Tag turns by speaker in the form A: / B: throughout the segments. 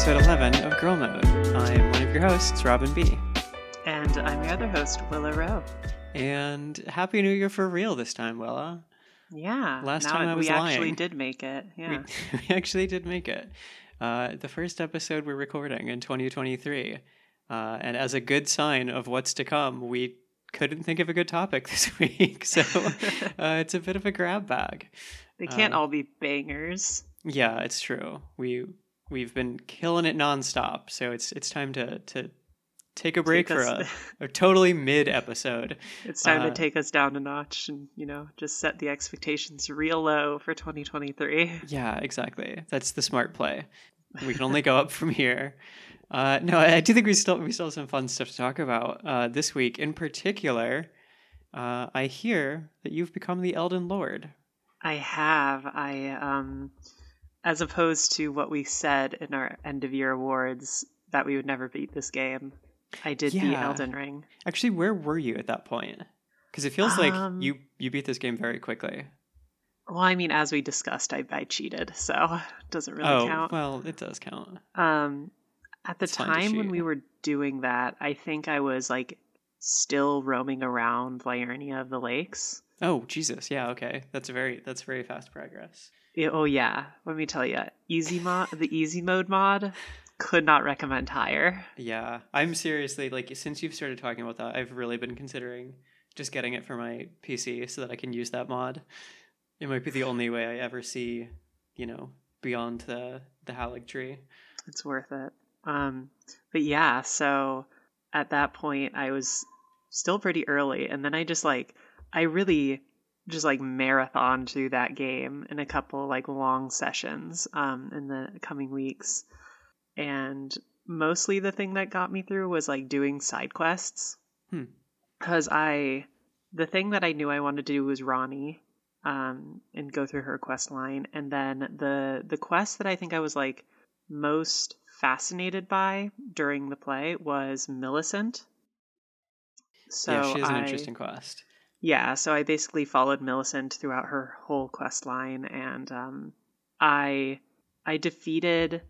A: episode 11 of Girl Mode. I'm one of your hosts, Robin B.
B: And I'm your other host, Willa Rowe.
A: And Happy New Year for real this time, Willa.
B: Yeah.
A: Last time I was
B: we actually did make it. Yeah.
A: We, we actually did make it. Uh, the first episode we're recording in 2023. Uh, and as a good sign of what's to come, we couldn't think of a good topic this week. So uh, it's a bit of a grab bag.
B: they can't
A: uh,
B: all be bangers.
A: Yeah, it's true. We we've been killing it nonstop, so it's it's time to to take a break
B: Take
A: for
B: us-
A: a, a totally mid episode.
B: It's time
A: uh,
B: to take us down a notch and, you know, just set the expectations real low for 2023.
A: Yeah, exactly. That's the smart play. We can only go up from here. Uh, no, I I do think we still we still have some fun stuff to talk about uh, this week. In particular, uh, I hear that you've become the Elden Lord.
B: I have. I, um, as opposed to what we said in our end of year awards that we would never beat this game, I did beat Elden Ring.
A: Actually, where were you at that point? Because it feels like
B: Um,
A: you you beat this game very quickly.
B: Well, I mean, as we discussed, I, I cheated, so it doesn't really
A: oh,
B: count.
A: well, it does count.
B: Um, at the
A: It's
B: time when we were doing that, I think I was like still roaming around Liurnia of the Lakes.
A: Oh Jesus, yeah, okay, that's very that's very fast progress.
B: Yeah, oh yeah, let me tell you, easy mod, the easy mode mod, could not recommend higher.
A: Yeah, I'm seriously like since you've started talking about that, I've really been considering just getting it for my PC so that I can use that mod. It might be the only way I ever see, you know, beyond the the Halig tree.
B: It's worth it. Um, but yeah, so at that point, I was still pretty early, and then I just like, I really just like marathon through that game in a couple like long sessions um, in the coming weeks, and mostly the thing that got me through was like doing side quests,
A: Hmm.
B: because I, the thing that I knew I wanted to do was Ranni, um, and go through her quest line, and then the the quest that I think I was like most fascinated by during the play was Millicent. So
A: yeah, she has an
B: I,
A: interesting quest.
B: Yeah, so I basically followed Millicent throughout her whole quest line, and um, I I defeated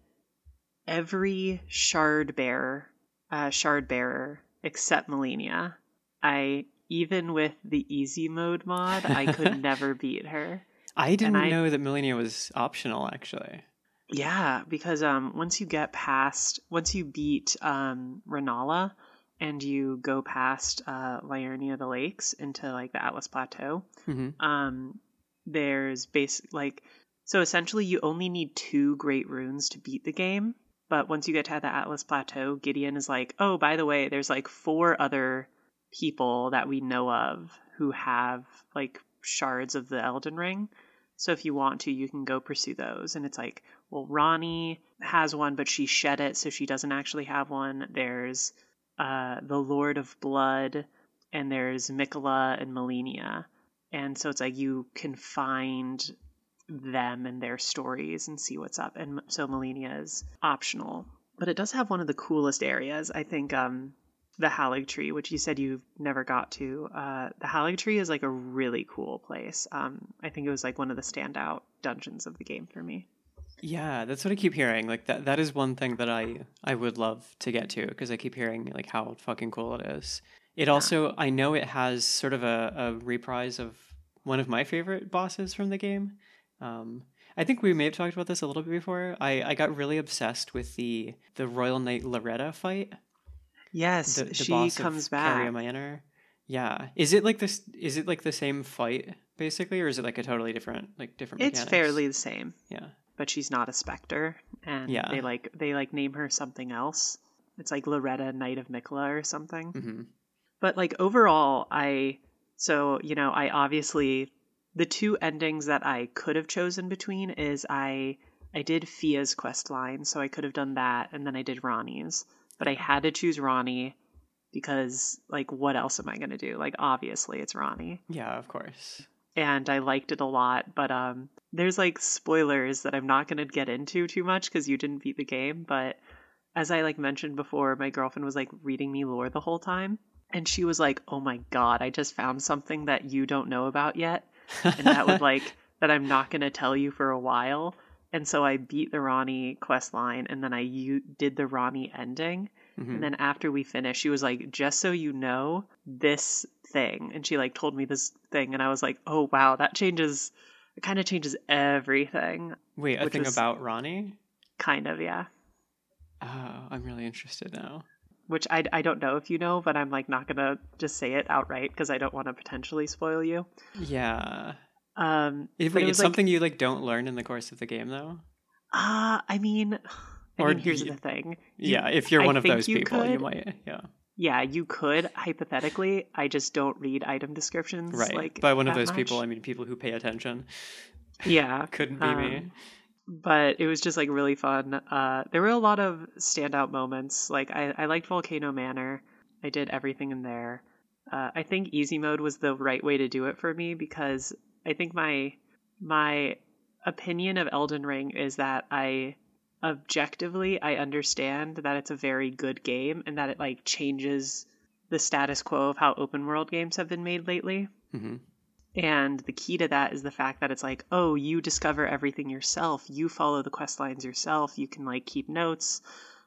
B: every shard bearer, uh, shard bearer except Malenia. I even with the easy mode mod, I could never beat her.
A: I didn't
B: I-
A: know that Malenia was optional actually.
B: Yeah, because um, once you get past, once you beat um, Renala and you go past uh, Liurnia the Lakes into like the Altus Plateau,
A: hmm
B: um, there's basic like so essentially you only need two great runes to beat the game. But once you get to the Altus Plateau, Gideon is like, oh, by the way, there's like four other people that we know of who have like shards of the Elden Ring. So if you want to, you can go pursue those. And it's like, well, Ranni has one, but she shed it, so she doesn't actually have one. There's uh, the Lord of Blood, and there's Miquella and Malenia. And so it's like you can find them and their stories and see what's up. And so Malenia is optional. But it does have one of the coolest areas. I think um, the Halig Tree, which you said you never got to. Uh, the Halig Tree is like a really cool place. Um, I think it was like one of the standout dungeons of the game for me.
A: Yeah, that's what I keep hearing. Like that that is one thing that I I would love to get to because I keep hearing like how fucking cool it is. It also I know it has sort of a, a reprise of one of my favorite bosses from the game. Um, I think we may have talked about this a little bit before. I, I got really obsessed with the the Royal Knight Loretta fight.
B: Yes,
A: The, the
B: she comes back.
A: Manor. Yeah, is it like this? Is it like the same fight basically, or is it like a totally different like different?
B: It's
A: mechanics?
B: fairly the same,
A: yeah.
B: But she's not a specter, and
A: Yeah.
B: they like they like name her something else. It's like Loretta, Knight of Miquella, or something.
A: hmm
B: But like overall, I so you know I obviously the two endings that I could have chosen between is I I did Fia's quest line, so I could have done that, and then I did Ranni's, but I had to choose Ranni because like what else am I gonna do? Like obviously it's Ranni,
A: Yeah, of course.
B: And I liked it a lot, but um there's like spoilers that I'm not gonna get into too much because you didn't beat the game, but as I like mentioned before, my girlfriend was like reading me lore the whole time. And she was like, "Oh my god, I just found something that you don't know about yet." And that would like that I'm not going to tell you for a while. And so I beat the Ranni quest line and then I u- did the Ranni ending.
A: Mhm.
B: And then after we finished, she was like, just so you know, this thing. And she like told me this thing. And I was like, oh, wow, that changes, it kind of changes everything.
A: Wait, a thing
B: was-
A: about Ranni?
B: Kind of, yeah.
A: Oh, I'm really interested now.
B: Which I, I don't know if you know, but I'm like not to just say it outright because I don't want to potentially spoil you.
A: Yeah.
B: Um,
A: If, wait,
B: it
A: it's
B: like,
A: something you like don't learn in the course of the game though?
B: uh, I mean, I
A: Or
B: mean, here's
A: y-
B: the thing. You-
A: yeah, if you're
B: I
A: one of those
B: you
A: people, you might yeah.
B: Yeah, you could hypothetically. I just don't read item descriptions.
A: Right.
B: Like
A: By one of those people. I mean people who pay attention.
B: yeah,
A: Couldn't be me.
B: Um, but it was just like really fun. Uh, there were a lot of standout moments. Like I, I liked Volcano Manor. I did everything in there. Uh, I think easy mode was the right way to do it for me because I think my my opinion of Elden Ring is that I objectively I understand that it's a very good game and that it like changes the status quo of how open world games have been made lately.
A: hmm
B: And the key to that is the fact that it's like, oh, you discover everything yourself. You follow the quest lines yourself. You can like keep notes,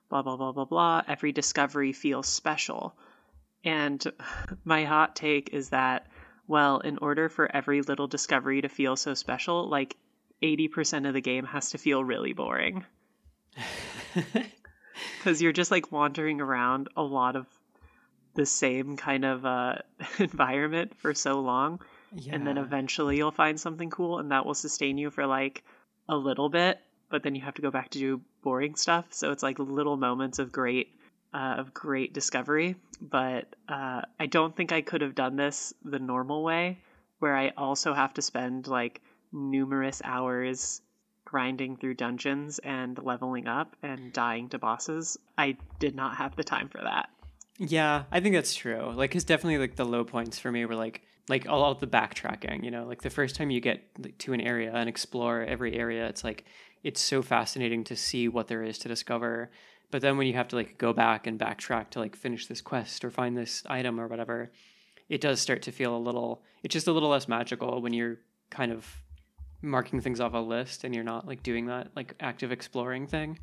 B: blah, blah, blah, blah, blah. Every discovery feels special. And my hot take is that, well, in order for every little discovery to feel so special, like 80% of the game has to feel really boring. Because you're just like wandering around a lot of the same kind of uh, environment for so long
A: yeah.
B: and then eventually you'll find something cool and that will sustain you for like a little bit but then you have to go back to do boring stuff so it's like little moments of great uh, of great discovery but uh, i don't think i could have done this the normal way where i also have to spend like numerous hours grinding through dungeons and leveling up and dying to bosses i did not have the time for that
A: Yeah, I think that's true. Like, it's definitely like the low points for me were like like all the backtracking. You know, like the first time you get to an area and explore every area, it's like it's so fascinating to see what there is to discover. But then when you have to like go back and backtrack to like finish this quest or find this item or whatever, it does start to feel a little. It's just a little less magical when you're kind of marking things off a list and you're not like doing that like active exploring thing.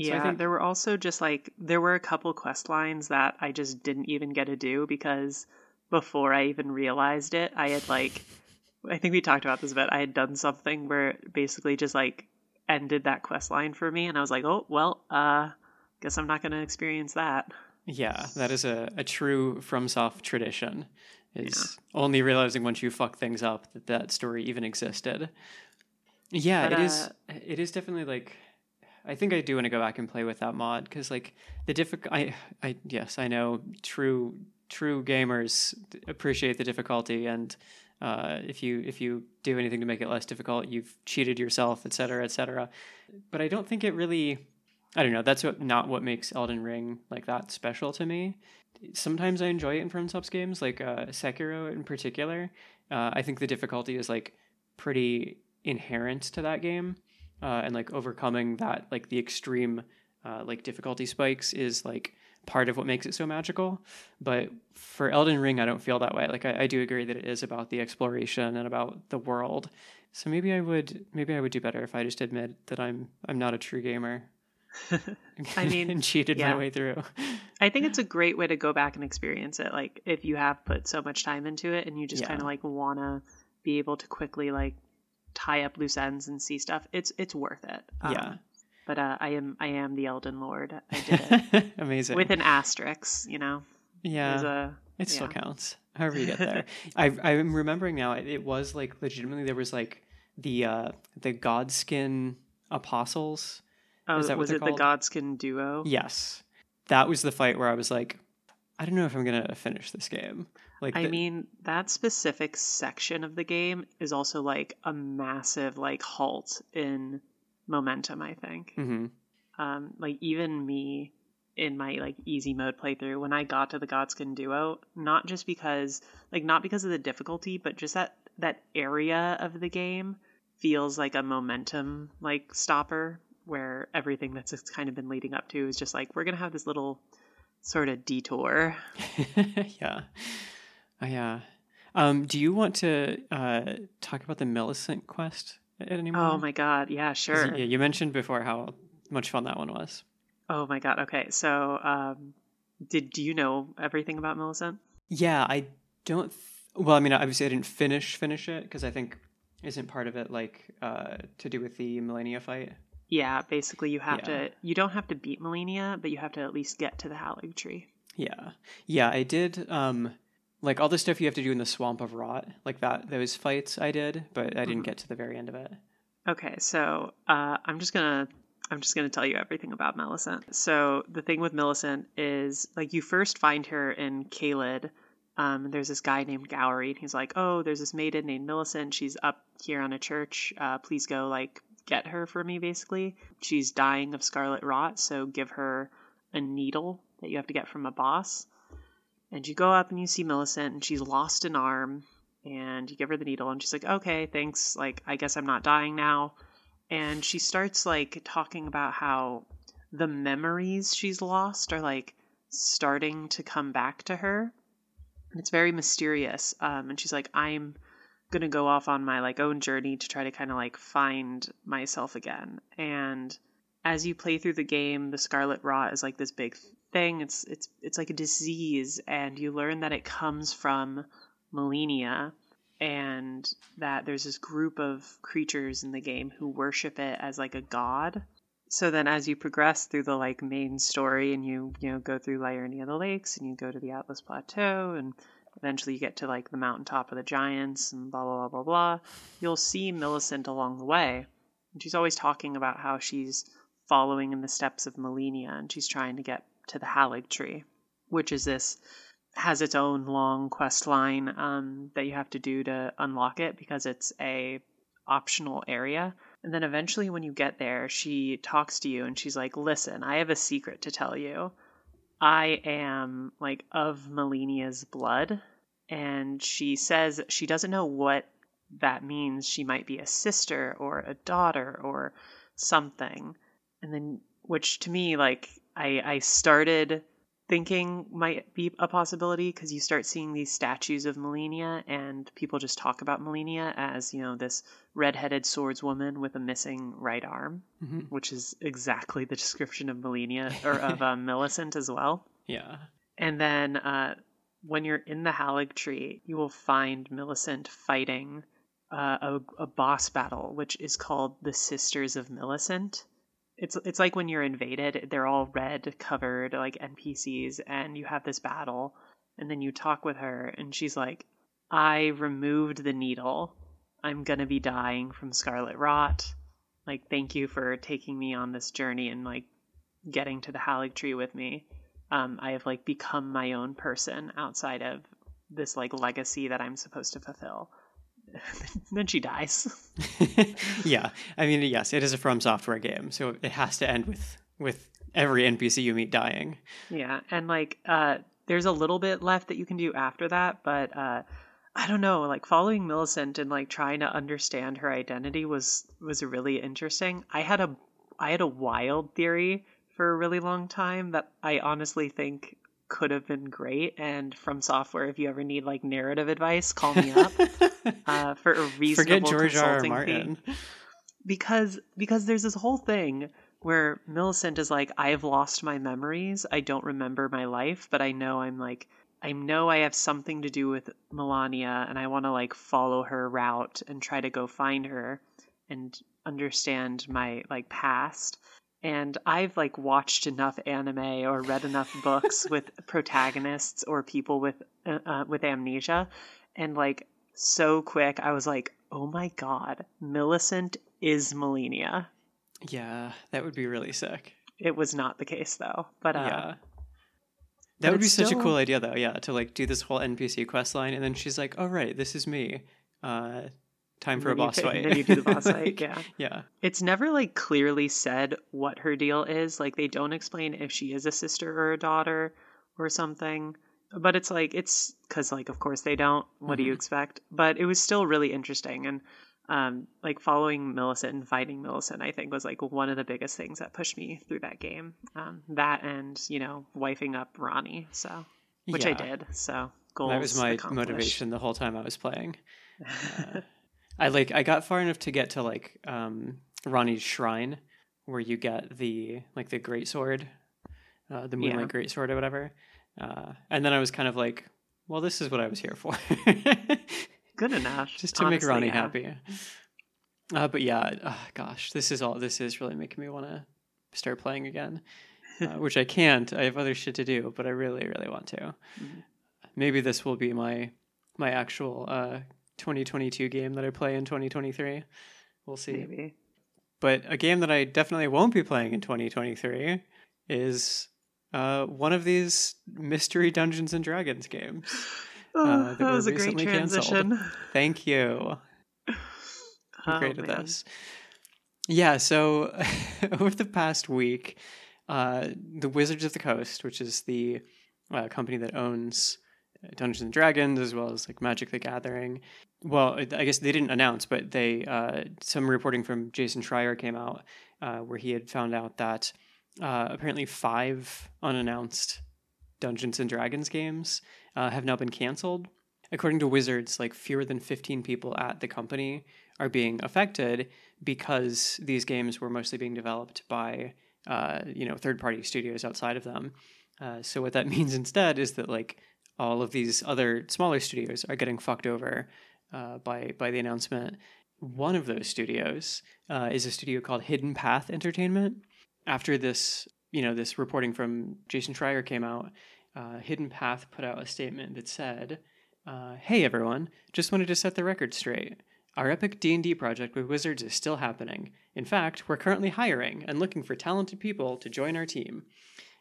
A: So I think-
B: there were also just like there were a couple quest lines that I just didn't even get to do because before I even realized it, I had like I think we talked about this, but I had done something where it basically just like ended that quest line for me and I was like, "Oh, well, uh guess I'm not going to experience that."
A: Yeah, that is a, a true FromSoft tradition. Is only realizing once you fuck things up that that story even existed. Yeah,
B: But,
A: it is.
B: uh,
A: It is definitely like. I think I do want to go back and play with that mod because like the difficult. I I yes I know true true gamers appreciate the difficulty and. Uh, if you if you do anything to make it less difficult, you've cheated yourself, et cetera, et cetera. But I don't think it really I don't know. That's what, not what makes Elden Ring like that special to me. Sometimes I enjoy it in FromSoft's games, like uh, Sekiro in particular. Uh, I think the difficulty is like pretty inherent to that game, uh, and like overcoming that, like the extreme, uh, like difficulty spikes, is like part of what makes it so magical. But for Elden Ring, I don't feel that way. Like I, I do agree that it is about the exploration and about the world. So maybe I would maybe I would do better if I just admit that I'm I'm not a true gamer.
B: I mean,
A: and cheated
B: yeah.
A: my way through.
B: I think it's a great way to go back and experience it. Like if you have put so much time into it and you just
A: Yeah.
B: kind of like want to be able to quickly like tie up loose ends and see stuff, it's it's worth it. Um,
A: Yeah.
B: But uh, I am I am the Elden Lord. I did it
A: Amazing.
B: with an asterisk. You know,
A: yeah,
B: a
A: it still
B: yeah.
A: counts. However you get there. I I'm remembering now. It, it was like legitimately there was like the uh the Godskin apostles.
B: Oh,
A: Is that
B: was it
A: called?
B: the Godskin duo?
A: Yes, that was the fight where I was like, I don't know if I'm gonna finish this game. Like,
B: I
A: the-
B: mean, that specific section of the game is also like a massive like halt in momentum. I think.
A: Mhm.
B: um, like even me in my like easy mode playthrough when i got to the godskin duo not just because like not because of the difficulty but just that that area of the game feels like a momentum like stopper where everything that's kind of been leading up to is just like we're gonna have this little sort of detour
A: yeah, Uh, yeah. Um, do you want to uh talk about the Millicent quest it anymore?
B: Oh my god, yeah, sure.
A: Yeah, you mentioned before how much fun that one was.
B: Oh my god. Okay, so um, did do you know everything about Millicent?
A: Yeah, I don't. Th- well, I mean, obviously, I didn't finish finish it because I think isn't part of it like uh, to do with the Malenia fight.
B: Yeah, basically you have
A: Yeah.
B: to. You don't have to beat Malenia, but you have to at least get to the Halig Tree.
A: Yeah, yeah, I did. Um, like all the stuff you have to do in the Swamp of Rot, like that. Those fights I did, but I didn't
B: Mhm.
A: get to the very end of it.
B: Okay, so uh, I'm just gonna I'm just gonna tell you everything about Millicent. So the thing with Millicent is like you first find her in Caelid. Um, there's this guy named Gowry, and he's like, "Oh, there's this maiden named Millicent. She's up here on a church. Uh, please go like get her for me. Basically, she's dying of scarlet rot. So give her a needle that you have to get from a boss." And you go up and you see Millicent, and she's lost an arm. And you give her the needle, and she's like, "Okay, thanks. Like, I guess I'm not dying now." And she starts like talking about how the memories she's lost are like starting to come back to her. And it's very mysterious. Um, and she's like, "I'm gonna go off on my like own journey to try to kind of like find myself again." And as you play through the game, the scarlet rot is like this big thing. It's it's it's like a disease, and you learn that it comes from Malenia, and that there's this group of creatures in the game who worship it as like a god. So then, as you progress through the like main story, and you you know go through Liurnia the Lakes, and you go to the Altus Plateau, and eventually you get to like the mountaintop of the giants, and blah blah blah blah blah, you'll see Millicent along the way, and she's always talking about how she's following in the steps of Malenia, and she's trying to get to the Halig Tree, which is this has its own long quest line um, that you have to do to unlock it because it's a optional area. And then eventually, when you get there, she talks to you and she's like, "Listen, I have a secret to tell you. I am like of Malenia's blood." And she says she doesn't know what that means. She might be a sister or a daughter or something. And then, which to me, like, I, I started thinking might be a possibility because you start seeing these statues of Malenia and people just talk about Malenia as, you know, this redheaded swordswoman with a missing right arm,
A: hmm
B: which is exactly the description of Malenia or of um, Millicent as well.
A: Yeah,
B: And then uh, when you're in the Halig tree, you will find Millicent fighting uh, a, a boss battle, which is called the Sisters of Millicent. It's it's like when you're invaded, they're all red covered like NPCs, and you have this battle, and then you talk with her, and she's like, "I removed the needle. I'm gonna be dying from scarlet rot. Like, thank you for taking me on this journey and like getting to the Halig tree with me." um, I have like become my own person outside of this like legacy that I'm supposed to fulfill. then she dies.
A: yeah. I mean, yes, it is a From Software game, so it has to end with with every NPC you meet dying.
B: yeah, and like uh, there's a little bit left that you can do after that, but uh, I don't know. Like following Millicent and like trying to understand her identity was was really interesting. I had a I had a wild theory for a really long time that I honestly think could have been great. And from software, if you ever need like narrative advice, call me up. uh, for a reasonable
A: Forget George R. R.
B: consulting
A: Martin.
B: fee. Because because there's this whole thing where Millicent is like, I have lost my memories. I don't remember my life, but I know I'm like I know I have something to do with Malenia and I want to like follow her route and try to go find her and understand my like past. And I've like watched enough anime or read enough books with protagonists or people with uh, uh, with amnesia and like so quick I was like, "Oh my god, Millicent is Malenia."
A: Yeah, that would be really sick.
B: It was not the case though. But uh
A: yeah.
B: but
A: That would be such a cool idea, though. Yeah, to like do this whole NPC quest line, and then she's like, "Oh right, this is me. Uh, time for a boss fight."
B: Then you do the boss fight, yeah.
A: yeah,
B: It's never like clearly said what her deal is. Like they don't explain if she is a sister or a daughter or something. But it's like it's because like of course they don't. What do you
A: Mhm.
B: expect? But it was still really interesting and um like following Millicent and fighting Millicent I think was like one of the biggest things that pushed me through that game. Um, that and you know wifing up Ranni. So which I did. So goals
A: That was my
B: accomplished.
A: motivation the whole time I was playing. Uh, I like I got far enough to get to like um Ranni's shrine where you get the like the great sword, uh, the moonlight
B: Yeah.
A: great sword or whatever. Uh, and then I was kind of like, well, this is what I was here for.
B: Good enough.
A: just to
B: honestly,
A: make Ranni
B: yeah.
A: happy. Uh, but yeah, uh, gosh, this is all. This is really making me want to start playing again, uh, which I can't. I have other shit to do, but I really, really want to.
B: Mhm.
A: Maybe this will be my my actual uh, 2022 game that I play in 2023. We'll see.
B: Maybe.
A: But a game that I definitely won't be playing in 2023 is uh, one of these mystery Dungeons and Dragons games.
B: Oh,
A: Uh, that
B: that was a great
A: recently canceled.
B: transition.
A: Thank you.
B: Oh,
A: great at this. Yeah, so over the past week, uh, the Wizards of the Coast, which is the uh, company that owns Dungeons and Dragons as well as like Magic the Gathering. Well, I guess they didn't announce, but they uh, some reporting from Jason Schreier came out uh, where he had found out that uh, apparently five unannounced Dungeons and Dragons games uh, have now been canceled. According to Wizards, like fewer than 15 people at the company are being affected because these games were mostly being developed by uh, you know third-party studios outside of them. Uh, so what that means instead is that like all of these other smaller studios are getting fucked over uh, by by the announcement. One of those studios uh, is a studio called Hidden Path Entertainment. After this, you know, this reporting from Jason Schreier came out, uh, Hidden Path put out a statement that said, uh, "Hey everyone, just wanted to set the record straight. Our epic D&D project with Wizards is still happening. In fact, we're currently hiring and looking for talented people to join our team."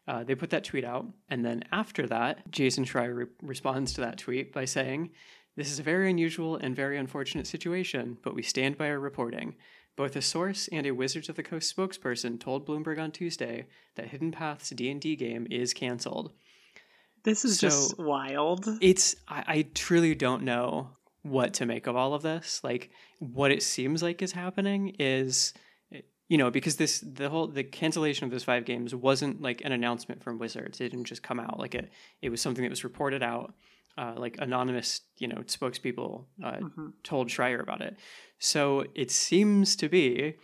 A: Uh, they put that tweet out, and then after that, Jason Schreier re- responds to that tweet by saying, "This is a very unusual and very unfortunate situation, but we stand by our reporting." Both a source and a Wizards of the Coast spokesperson told Bloomberg on Tuesday that Hidden Path's D&D game is canceled.
B: This is just
A: So-
B: wild.
A: It's I, I truly don't know what to make of all of this. Like what it seems like is happening is you know, because this the whole the cancellation of those five games wasn't like an announcement from Wizards. It didn't just come out. Like it it was something that was reported out. Uh, like anonymous, you know, spokespeople uh,
B: Mhm.
A: told Schreier about it. So it seems to be,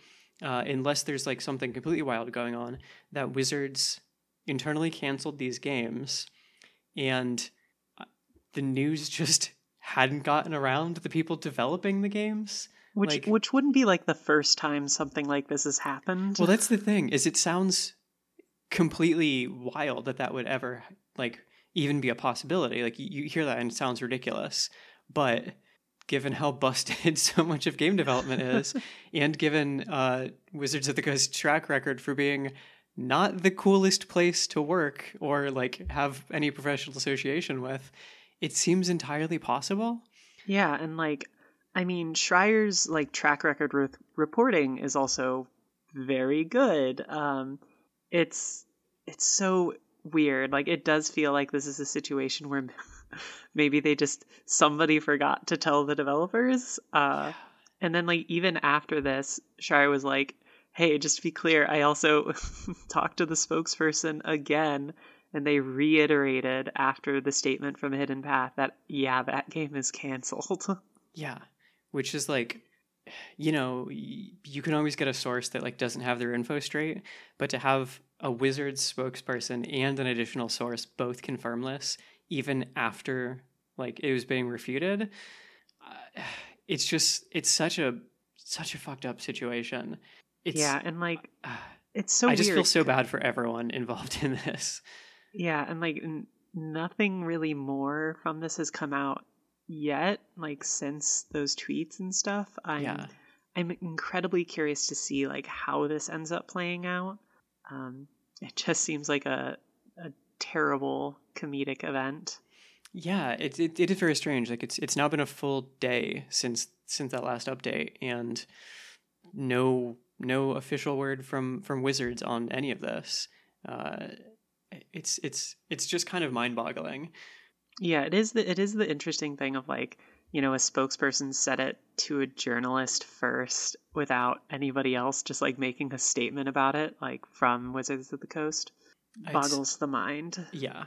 A: uh, unless there's like something completely wild going on, that Wizards internally canceled these games, and uh, the news just hadn't gotten around to the people developing the games.
B: Which
A: like-
B: which wouldn't be like the first time something like this has happened.
A: Well, that's the thing is it sounds completely wild that that would ever like even be a possibility. Like you, hear that and it sounds ridiculous, but given how busted so much of game development is, and given uh, Wizards of the Coast track record for being not the coolest place to work or like have any professional association with, it seems entirely possible.
B: Yeah, and like, I mean, Schreier's like track record with reporting is also very good. Um, it's it's so weird. Like, it does feel like this is a situation where maybe they just somebody forgot to tell the developers. Uh, and then like even after this, Schreier was like, "Hey, just to be clear, I also talked to the spokesperson again." And they reiterated after the statement from Hidden Path that, yeah, that game is canceled.
A: Yeah, which is like, you know, you can always get a source that like doesn't have their info straight, but to have a wizard spokesperson and an additional source both confirm this, even after like it was being refuted, uh, it's just it's such a such a fucked up situation. It's
B: yeah, and like,
A: uh,
B: it's so
A: I just
B: weird.
A: feel so bad for everyone involved in this.
B: Yeah, and like, n- nothing really more from this has come out yet, like, since those tweets and stuff. I'm,
A: Yeah.
B: I'm incredibly curious to see, like, how this ends up playing out. Um, it just seems like a, a terrible comedic event.
A: Yeah, it, it it is very strange. Like it's it's now been a full day since since that last update, and no no official word from from Wizards on any of this. Uh, it's it's it's just kind of mind boggling.
B: Yeah, it is the it is the interesting thing of like, you know, a spokesperson said it to a journalist first without anybody else just like making a statement about it, like from Wizards of the Coast. Boggles the mind.
A: Yeah,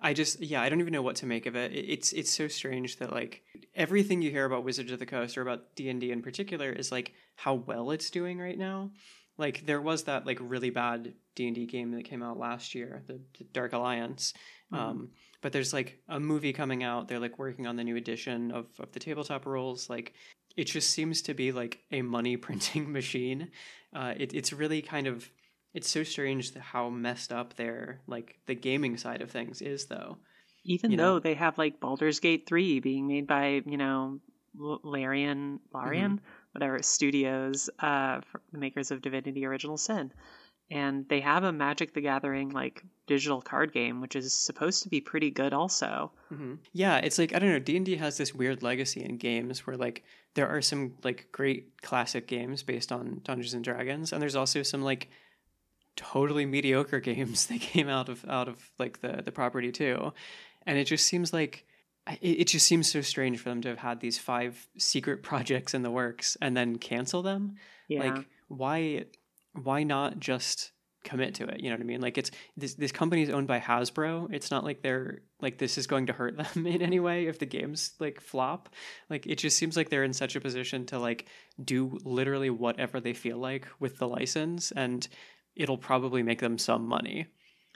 A: I just yeah, I don't even know what to make of it. It's it's so strange that like everything you hear about Wizards of the Coast or about D&D in particular is like how well it's doing right now. Like there was that like really bad D&D game that came out last year, the, the Dark Alliance. Mm-hmm. Um, but there's like a movie coming out. They're like working on the new edition of of the tabletop rules. Like it just seems to be like a money printing machine. Uh, it, it's really kind of it's so strange how messed up their like the gaming side of things is though
B: even you though know? they have like Baldur's Gate 3 being made by, you know, Larian, Larian, mm-hmm. whatever studios, uh, the makers of Divinity Original Sin. And they have a Magic the Gathering like digital card game, which is supposed to be pretty good also.
A: Mm-hmm. Yeah, it's like I don't know. D and D has this weird legacy in games where like there are some like great classic games based on Dungeons and Dragons, and there's also some like totally mediocre games that came out of out of like the the property too and it just seems like it, it just seems so strange for them to have had these five secret projects in the works and then cancel them. Yeah. Like why why not just commit to it? You know what I mean? Like it's this this company is owned by Hasbro. It's not like they're like this is going to hurt them in any way if the games like flop. Like it just seems like they're in such a position to like do literally whatever they feel like with the license and it'll probably make them some money.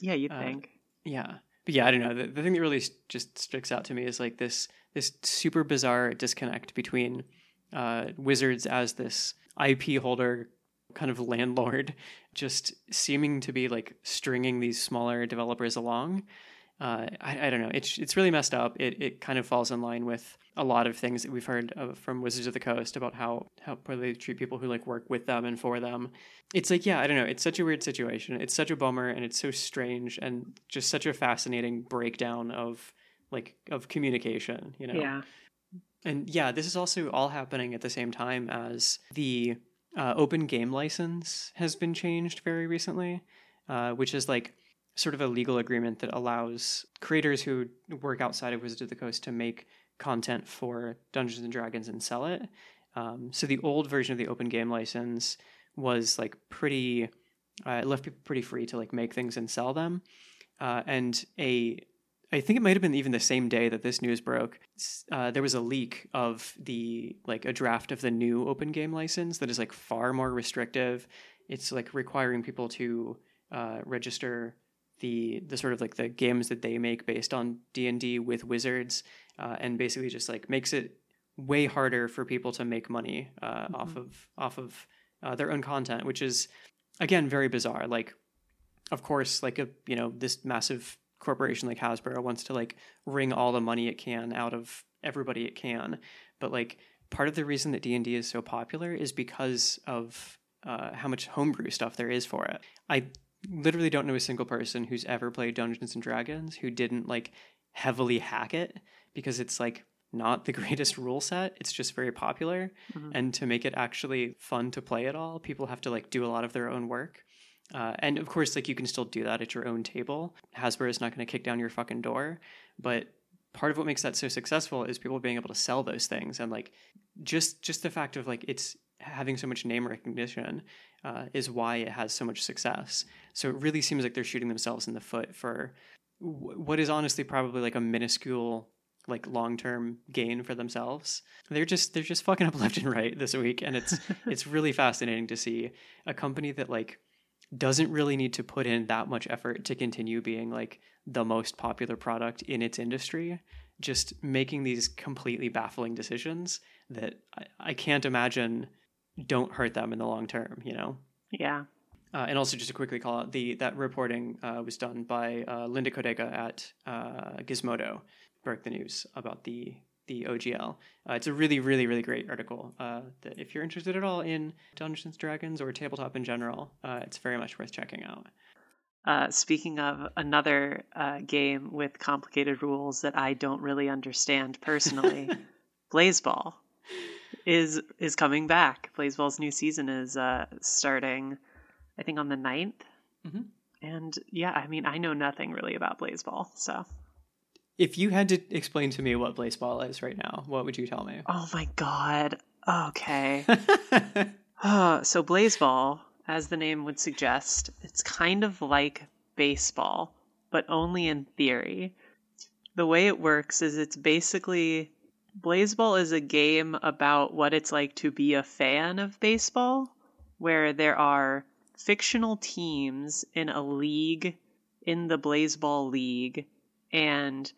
B: Yeah, you uh, think.
A: Yeah but yeah, I don't know. The, the thing that really just sticks out to me is like this this super bizarre disconnect between uh, Wizards as this IP holder, kind of landlord, just seeming to be like stringing these smaller developers along. Uh, I, I, don't know. It's it's really messed up. It it kind of falls in line with a lot of things that we've heard of, from Wizards of the Coast about how how poorly they treat people who like work with them and for them. It's like yeah, I don't know. It's such a weird situation. It's such a bummer and it's so strange and just such a fascinating breakdown of like of communication. You know.
B: Yeah.
A: And yeah, this is also all happening at the same time as the uh, open game license has been changed very recently, uh, which is like sort of a legal agreement that allows creators who work outside of Wizards of the Coast to make content for Dungeons and Dragons and sell it. Um, so the old version of the open game license was like pretty, uh, it left people pretty free to like make things and sell them. Uh, and a, I think it might have been even the same day that this news broke. Uh, there was a leak of the like a draft of the new open game license that is like far more restrictive. It's like requiring people to uh, register the the sort of like the games that they make based on D and D with wizards, uh, and basically just like makes it way harder for people to make money uh, mm-hmm. off of off of uh, their own content, which is again very bizarre. Like, of course, like a you know this massive corporation like Hasbro wants to like wring all the money it can out of everybody it can, but like part of the reason that D and D is so popular is because of uh, how much homebrew stuff there is for it. I literally don't know a single person who's ever played Dungeons and Dragons who didn't like heavily hack it because it's like not the greatest rule set. It's just very popular. Mm-hmm. And to make it actually fun to play at all, people have to like do a lot of their own work. Uh, and of course, like you can still do that at your own table. Hasbro is not going to kick down your fucking door. But part of what makes that so successful is people being able to sell those things and like just just the fact of like it's having so much name recognition uh, is why it has so much success. So it really seems like they're shooting themselves in the foot for w- what is honestly probably like a minuscule like long-term gain for themselves. They're just they're just fucking up left and right this week and it's it's really fascinating to see a company that like doesn't really need to put in that much effort to continue being like the most popular product in its industry just making these completely baffling decisions that I, I can't imagine don't hurt them in the long term, you know?
B: Yeah.
A: Uh, and also, just to quickly call out the that reporting uh, was done by uh, Linda Codega at uh, Gizmodo, broke the news about the the OGL. Uh, it's a really, really, really great article. Uh, that if you're interested at all in Dungeons Dragons or tabletop in general, it's very much worth checking out.
B: speaking of another game with complicated rules that I don't really understand personally, Blaseball is is coming back. Blaseball's new season is uh, starting, I think, on the 9th. Mm-hmm. And yeah, I mean, I know nothing really about Blaseball, so.
A: If you had to explain to me what Blaseball is right now, what would you tell me?
B: Oh my god. Okay. uh, so Blaseball, as the name would suggest, it's kind of like baseball, but only in theory. The way it works is it's basically Blaseball is a game about what it's like to be a fan of baseball, where there are fictional teams in a league in the Blaseball League, and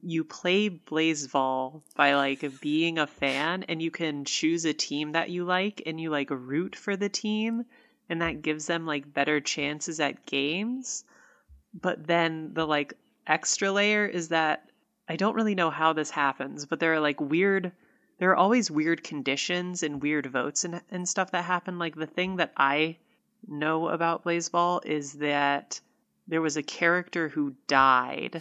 B: you play Blaseball by like being a fan, and you can choose a team that you like, and you like root for the team, and that gives them like better chances at games. But then the like extra layer is that I don't really know how this happens, but there are like weird there are always weird conditions and weird votes and, and stuff that happen. Like the thing that I know about Blaseball is that there was a character who died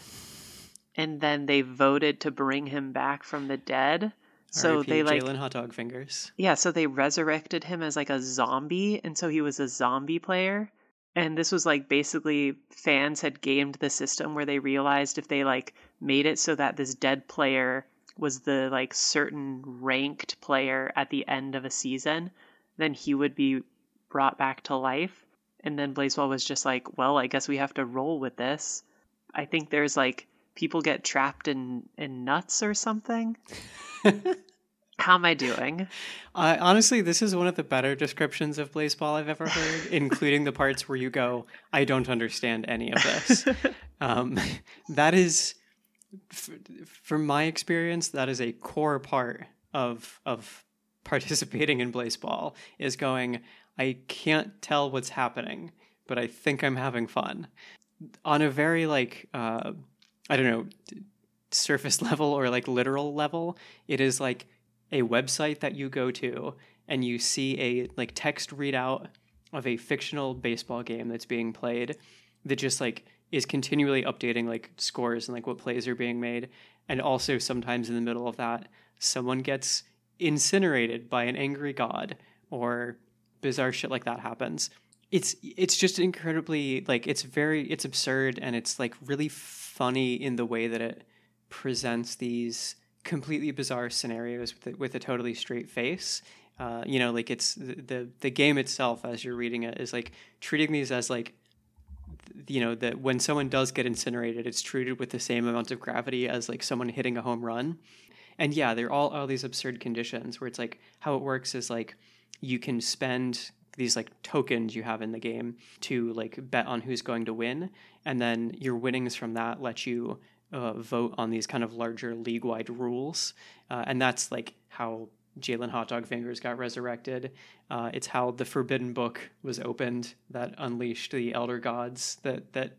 B: and then they voted to bring him back from the dead. So
A: R.I.P.
B: they like
A: Jalen Hot Dog Fingers.
B: yeah, so they resurrected him as like a zombie, and so he was a zombie player. And this was like basically fans had gamed the system where they realized if they like made it so that this dead player was the like certain ranked player at the end of a season, then he would be brought back to life. And then Blaseball was just like, well, I guess we have to roll with this. I think there's like people get trapped in in nuts or something. How am I doing?
A: Uh, honestly, this is one of the better descriptions of Blaseball I've ever heard, including the parts where you go, I don't understand any of this. um, that is, f- from my experience, that is a core part of of participating in Blaseball is going, I can't tell what's happening, but I think I'm having fun. On a very like, uh, I don't know, surface level or like literal level, it is like a website that you go to and you see a like text readout of a fictional baseball game that's being played that just like is continually updating like scores and like what plays are being made. And also sometimes in the middle of that someone gets incinerated by an angry god or bizarre shit like that happens. It's it's just incredibly like it's very it's absurd and it's like really funny in the way that it presents these completely bizarre scenarios with a, with a totally straight face. Uh, you know, like it's the, the the game itself as you're reading it is like treating these as like you know that when someone does get incinerated, it's treated with the same amount of gravity as like someone hitting a home run. And yeah, they're all all these absurd conditions where it's like how it works is like you can spend these like tokens you have in the game to like bet on who's going to win and then your winnings from that let you uh, vote on these kind of larger league wide rules. Uh, and that's like how Jaylen Hotdogfingers got resurrected. Uh, it's how the Forbidden Book was opened that unleashed the Elder Gods that, that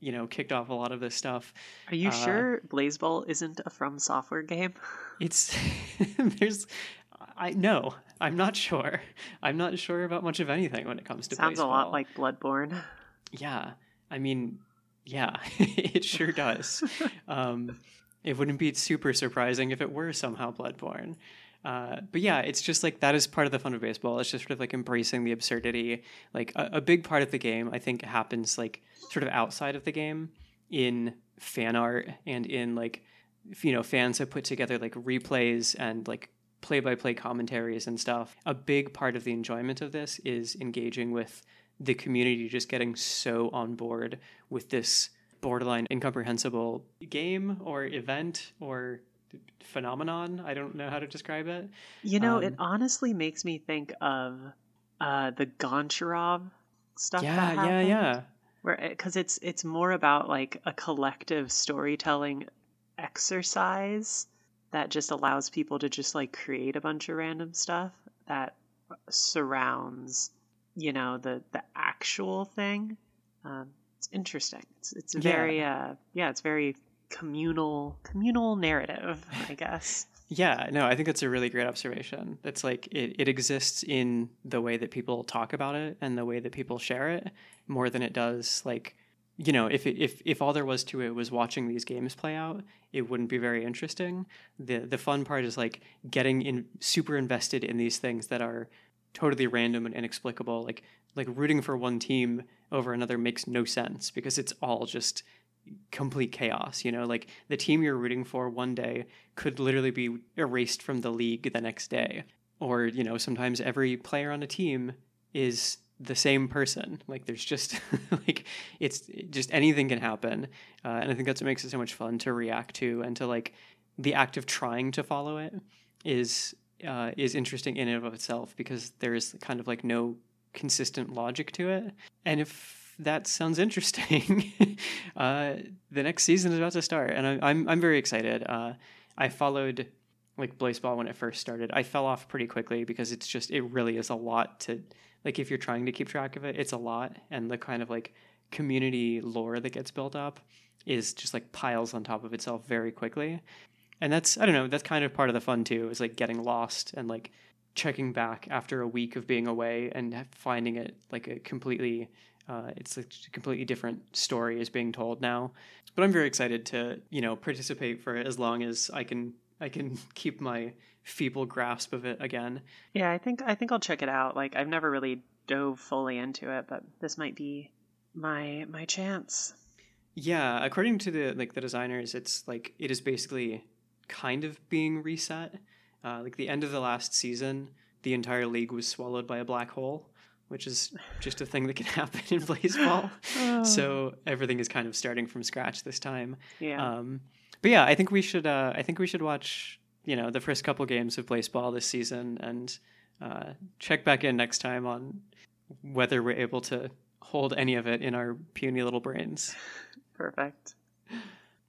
A: you know, kicked off a lot of this stuff.
B: Are you
A: Uh,
B: sure Blaseball isn't a From Software game?
A: It's, there's, I no, I'm not sure. I'm not sure about much of anything when it comes to
B: Sounds a lot like Bloodborne.
A: Yeah, I mean, yeah, it sure does. um, it wouldn't be super surprising if it were somehow Bloodborne. Uh, but yeah, it's just like that is part of the fun of baseball. It's just sort of like embracing the absurdity. Like a, a big part of the game, I think, happens like sort of outside of the game in fan art and in like you know fans have put together like replays and like play by play commentaries and stuff. A big part of the enjoyment of this is engaging with the community just getting so on board with this borderline incomprehensible game or event or phenomenon. I don't know how to describe it.
B: You know, it
A: Um,
B: honestly makes me think of uh, the Goncharov stuff.
A: yeah, yeah, yeah.
B: Where because it's it's more about like a collective storytelling exercise that just allows people to just like create a bunch of random stuff that surrounds you know the the actual thing. Um, it's interesting. It's it's
A: Yeah.
B: very uh yeah it's very communal communal narrative I guess.
A: Yeah, no, I think that's a really great observation. It's like it, it exists in the way that people talk about it and the way that people share it more than it does like you know, if if if all there was to it was watching these games play out, it wouldn't be very interesting. The the fun part is like getting in super invested in these things that are totally random and inexplicable. Like like rooting for one team over another makes no sense because it's all just complete chaos. You know, like the team you're rooting for one day could literally be erased from the league the next day. Or, you know, sometimes every player on a team is the same person. Like there's just like it's just anything can happen, uh, and I think that's what makes it so much fun to react to and to like the act of trying to follow it is uh, is interesting in and of itself because there is kind of like no consistent logic to it. And if that sounds interesting, uh, the next season is about to start, and I, I'm I'm very excited. Uh, I followed like Blaseball when it first started. I fell off pretty quickly because it's just it really is a lot to like if you're trying to keep track of it, it's a lot, and the kind of like community lore that gets built up is just like piles on top of itself very quickly. And that's I don't know, that's kind of part of the fun too, is like getting lost and like checking back after a week of being away and finding it like a completely uh, it's a completely different story is being told now. But I'm very excited to, you know, participate for as long as I can I can keep my feeble grasp of it again.
B: Yeah, I think I think I'll check it out. Like I've never really dove fully into it, but this might be my my chance.
A: Yeah, according to the like the designers, it's like it is basically kind of being reset. Uh, like the end of the last season, the entire league was swallowed by a black hole, which is just a thing that can happen in Blaseball. oh. So everything is kind of starting from scratch this time.
B: Yeah.
A: Um, but yeah, I think we should. Uh, I think we should watch. You know, the first couple games of Blaseball this season, and uh, check back in next time on whether we're able to hold any of it in our puny little brains.
B: Perfect.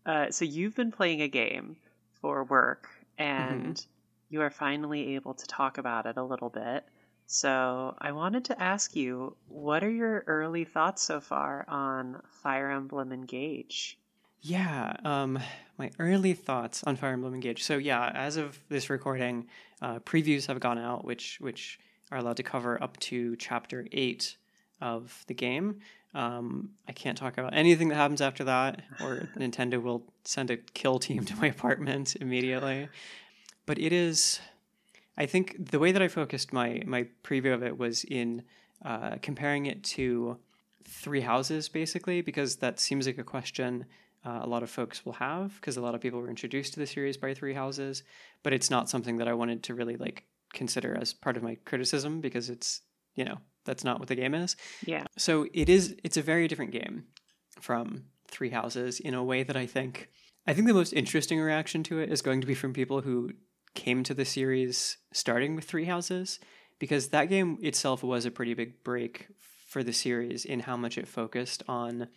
B: Uh, so you've been playing a game for work, and mm-hmm. you are finally able to talk about it a little bit. So I wanted to ask you, what are your early thoughts so far on Fire Emblem Engage?
A: Yeah, um, my early thoughts on Fire Emblem Engage. So yeah, as of this recording, uh, previews have gone out, which which are allowed to cover up to chapter eight of the game. Um, I can't talk about anything that happens after that, or Nintendo will send a kill team to my apartment immediately. But it is, I think, the way that I focused my my preview of it was in uh, comparing it to Three Houses, basically, because that seems like a question uh, a lot of folks will have because a lot of people were introduced to the series by Three Houses, but it's not something that I wanted to really like consider as part of my criticism because it's you know that's not what the game is.
B: Yeah.
A: So it is. It's a very different game from Three Houses in a way that I think I think the most interesting reaction to it is going to be from people who came to the series starting with Three Houses because that game itself was a pretty big break for the series in how much it focused on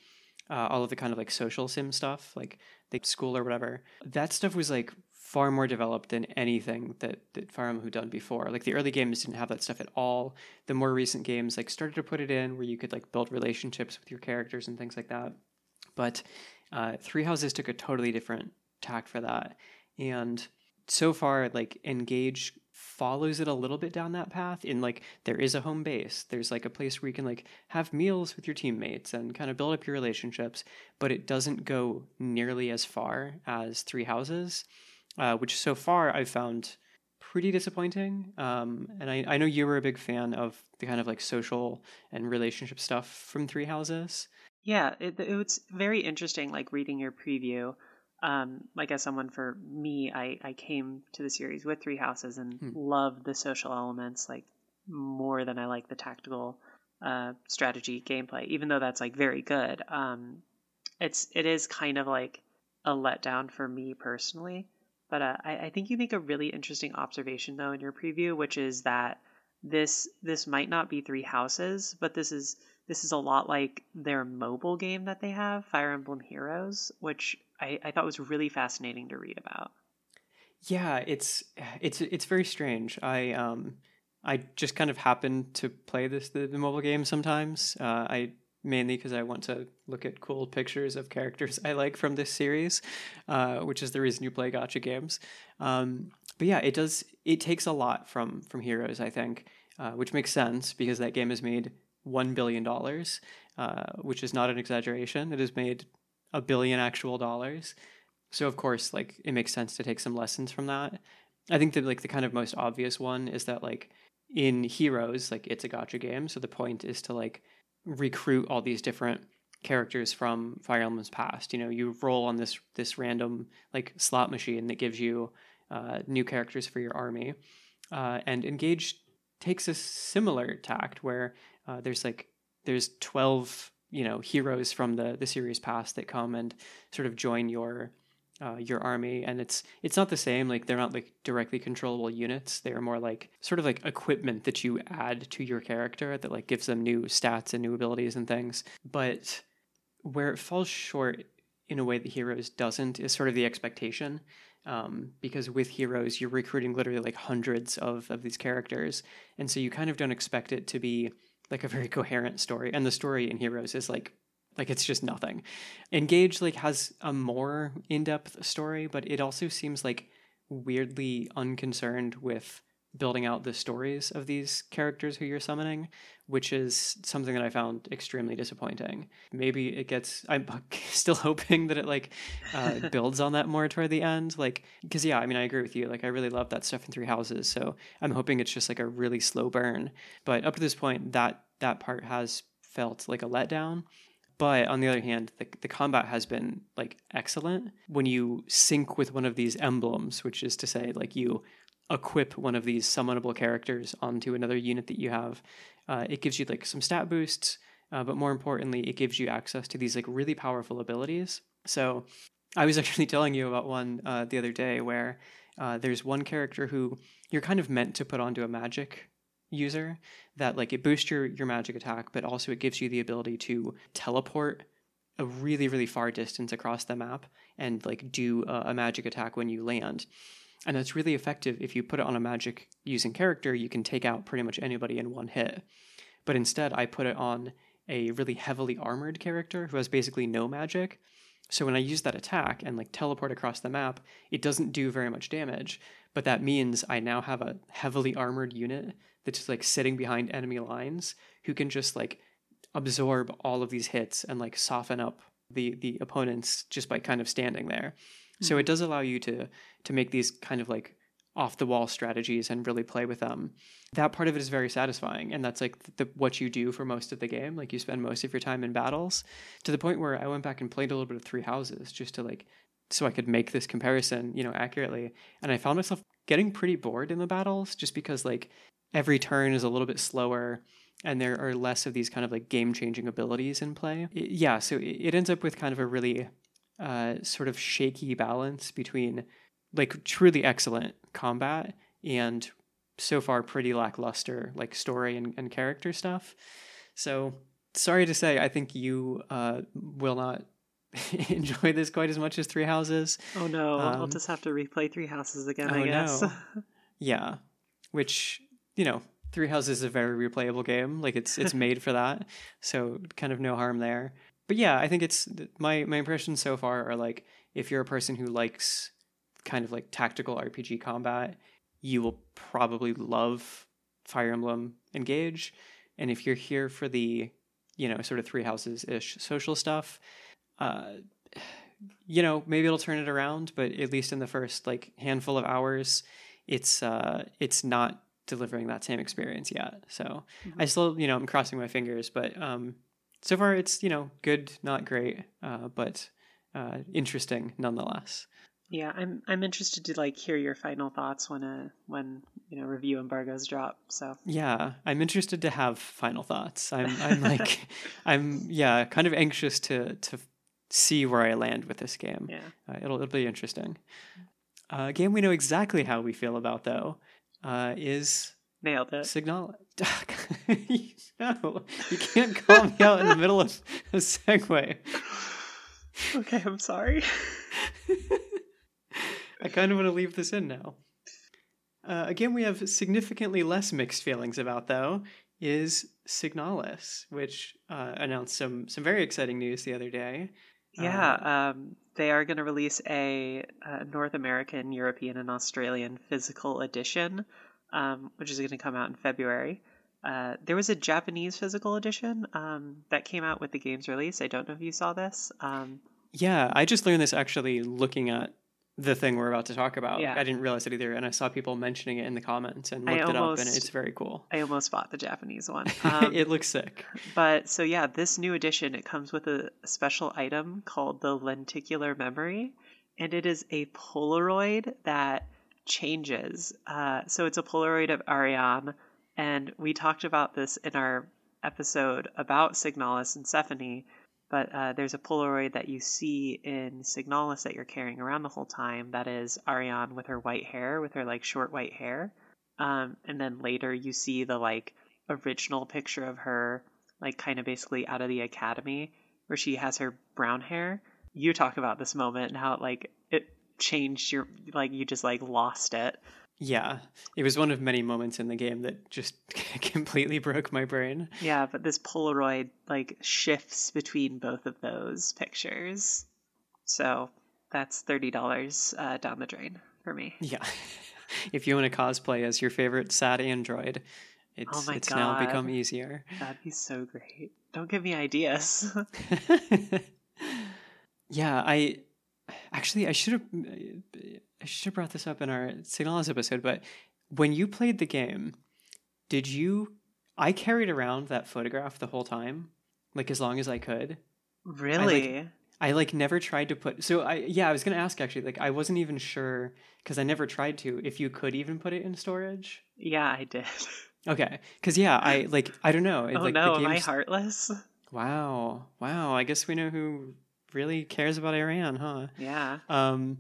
A: uh, all of the kind of like social sim stuff, like the school or whatever. That stuff was like far more developed than anything that, that Fire Emblem had done before. Like the early games didn't have that stuff at all. The more recent games like started to put it in where you could like build relationships with your characters and things like that. But uh, Three Houses took a totally different tack for that. And so far, like Engage follows it a little bit down that path in like there is a home base. There's like a place where you can like have meals with your teammates and kind of build up your relationships but it doesn't go nearly as far as three houses uh, which so far i've found pretty disappointing um, and I, I know you were a big fan of the kind of like social and relationship stuff from three houses.
B: Yeah it, it was very interesting like reading your preview um, like as someone for me, I, I came to the series with Three Houses and hmm. loved the social elements like more than I like the tactical uh, strategy gameplay, even though that's like very good. Um, it's it is kind of like a letdown for me personally. But uh, I, I think you make a really interesting observation though in your preview, which is that this this might not be Three Houses, but this is this is a lot like their mobile game that they have, Fire Emblem Heroes, which I, I thought was really fascinating to read about.
A: Yeah, it's it's it's very strange. I um I just kind of happen to play this the, the mobile game sometimes. Uh, I mainly because I want to look at cool pictures of characters I like from this series, uh, which is the reason you play gacha games. Um, but yeah, it does. It takes a lot from from Heroes, I think, uh, which makes sense because that game is made one billion dollars, uh, which is not an exaggeration. It has made a billion actual dollars. So of course, like it makes sense to take some lessons from that. I think that like the kind of most obvious one is that like in Heroes, like it's a gacha game, so the point is to like recruit all these different characters from Fire Emblem's past. You know, you roll on this this random like slot machine that gives you uh, new characters for your army, uh, and Engage takes a similar tact where uh, there's like there's 12 you know heroes from the the series past that come and sort of join your uh, your army. And it's it's not the same like they're not like directly controllable units. They're more like sort of like equipment that you add to your character that like gives them new stats and new abilities and things. But where it falls short in a way that heroes doesn't is sort of the expectation um, because with heroes you're recruiting literally like hundreds of of these characters. And so you kind of don't expect it to be like a very coherent story and the story in heroes is like like it's just nothing. Engage like has a more in-depth story but it also seems like weirdly unconcerned with building out the stories of these characters who you're summoning which is something that i found extremely disappointing. Maybe it gets i'm still hoping that it like uh, builds on that more toward the end like because yeah i mean i agree with you like i really love that stuff in three houses so i'm hoping it's just like a really slow burn. But up to this point that that part has felt like a letdown. But on the other hand, the, the combat has been like excellent. When you sync with one of these emblems, which is to say, like you equip one of these summonable characters onto another unit that you have. Uh, it gives you like some stat boosts, uh, but more importantly, it gives you access to these like really powerful abilities. So I was actually telling you about one uh, the other day where uh, there's one character who you're kind of meant to put onto a magic user that like it boosts your your magic attack but also it gives you the ability to teleport a really really far distance across the map and like do a, a magic attack when you land and that's really effective if you put it on a magic using character you can take out pretty much anybody in one hit but instead i put it on a really heavily armored character who has basically no magic so when i use that attack and like teleport across the map it doesn't do very much damage but that means i now have a heavily armored unit that's just like sitting behind enemy lines who can just like absorb all of these hits and like soften up the the opponents just by kind of standing there. Mm-hmm. So it mm-hmm. does allow you to to make these kind of like off the wall strategies and really play with them. That part of it is very satisfying, and that's like the, what you do for most of the game. Like you spend most of your time in battles, to the point where I went back and played a little bit of Three Houses just to like so I could make this comparison, you know, accurately. And I found myself getting pretty bored in the battles just because like every turn is a little bit slower and there are less of these kind of like game changing abilities in play. It, yeah, so it, it, ends up with kind of a really uh, sort of shaky balance between like truly excellent combat and so far pretty lackluster like story and, and character stuff. So sorry to say, I think you uh, will not enjoy this quite as much as Three Houses.
B: Oh no, um, I'll just have to replay Three Houses again, oh, I guess. No.
A: yeah, which you know, Three Houses is a very replayable game. Like it's it's made for that, so kind of no harm there. But yeah, I think it's my my impressions so far are like if you're a person who likes kind of like tactical RPG combat, you will probably love Fire Emblem Engage. And if you're here for the, you know, sort of three houses ish social stuff, uh, you know, maybe it'll turn it around. But at least in the first like handful of hours, it's uh, it's not delivering that same experience yet. So mm-hmm. I still, you know, I'm crossing my fingers, but um, so far it's you know good, not great, uh, but uh, interesting nonetheless.
B: Yeah, I'm I'm interested to like hear your final thoughts when a uh, when you know review embargoes drop. So
A: yeah, I'm interested to have final thoughts. I'm I'm like I'm yeah kind of anxious to to see where I land with this game.
B: Yeah,
A: uh, it'll it'll be interesting. Uh, a game we know exactly how we feel about though uh, is
B: nailed it.
A: Signal. no, you can't call me out in the middle of a segue.
B: Okay, I'm sorry.
A: I kind of want to leave this in now. Uh, again, we have significantly less mixed feelings about though is Signalis, which uh, announced some some very exciting news the other day.
B: Yeah, um, um, they are going to release a, a, North American, European, and Australian physical edition, um, which is going to come out in February. Uh, there was a Japanese physical edition um, that came out with the game's release. I don't know if you saw this. Um,
A: yeah, I just learned this actually looking at the thing we're about to talk about. Yeah. I didn't realize it either, and I saw people mentioning it in the comments and looked almost, it up, and it's very cool.
B: I almost bought the Japanese one.
A: Um, it looks sick.
B: But so yeah, this new edition it comes with a special item called the lenticular memory, and it is a Polaroid that changes. Uh, so it's a Polaroid of Ariane, and we talked about this in our episode about Signalis and Stephanie, but uh, there's a Polaroid that you see in Signalis that you're carrying around the whole time. That is Ariane with her white hair, with her like short white hair. Um, and then later you see the like original picture of her, like kind of basically out of the academy, where she has her brown hair. You talk about this moment and how it, like it changed your like you just like lost it.
A: Yeah, it was one of many moments in the game that just completely broke my brain.
B: Yeah, but this Polaroid like shifts between both of those pictures. So that's $30 uh, down the drain for me.
A: Yeah. if you want to cosplay as your favorite sad android, it's
B: Oh
A: it's now become easier.
B: That'd be so great. Don't give me ideas.
A: yeah, I actually I should have I should have brought this up in our Signalis episode, but when you played the game, did you I carried around that photograph the whole time, like as long as I could.
B: really?
A: I like never tried to put so I yeah, I was going to ask actually like I wasn't even sure cuz I never tried to if you could even put it in storage.
B: yeah, I did.
A: Okay, cuz yeah, I like I don't know, it,
B: oh
A: like
B: no,
A: the
B: am I heartless?
A: Wow. Wow, I guess we know who really cares about Ariane, huh?
B: Yeah.
A: Um,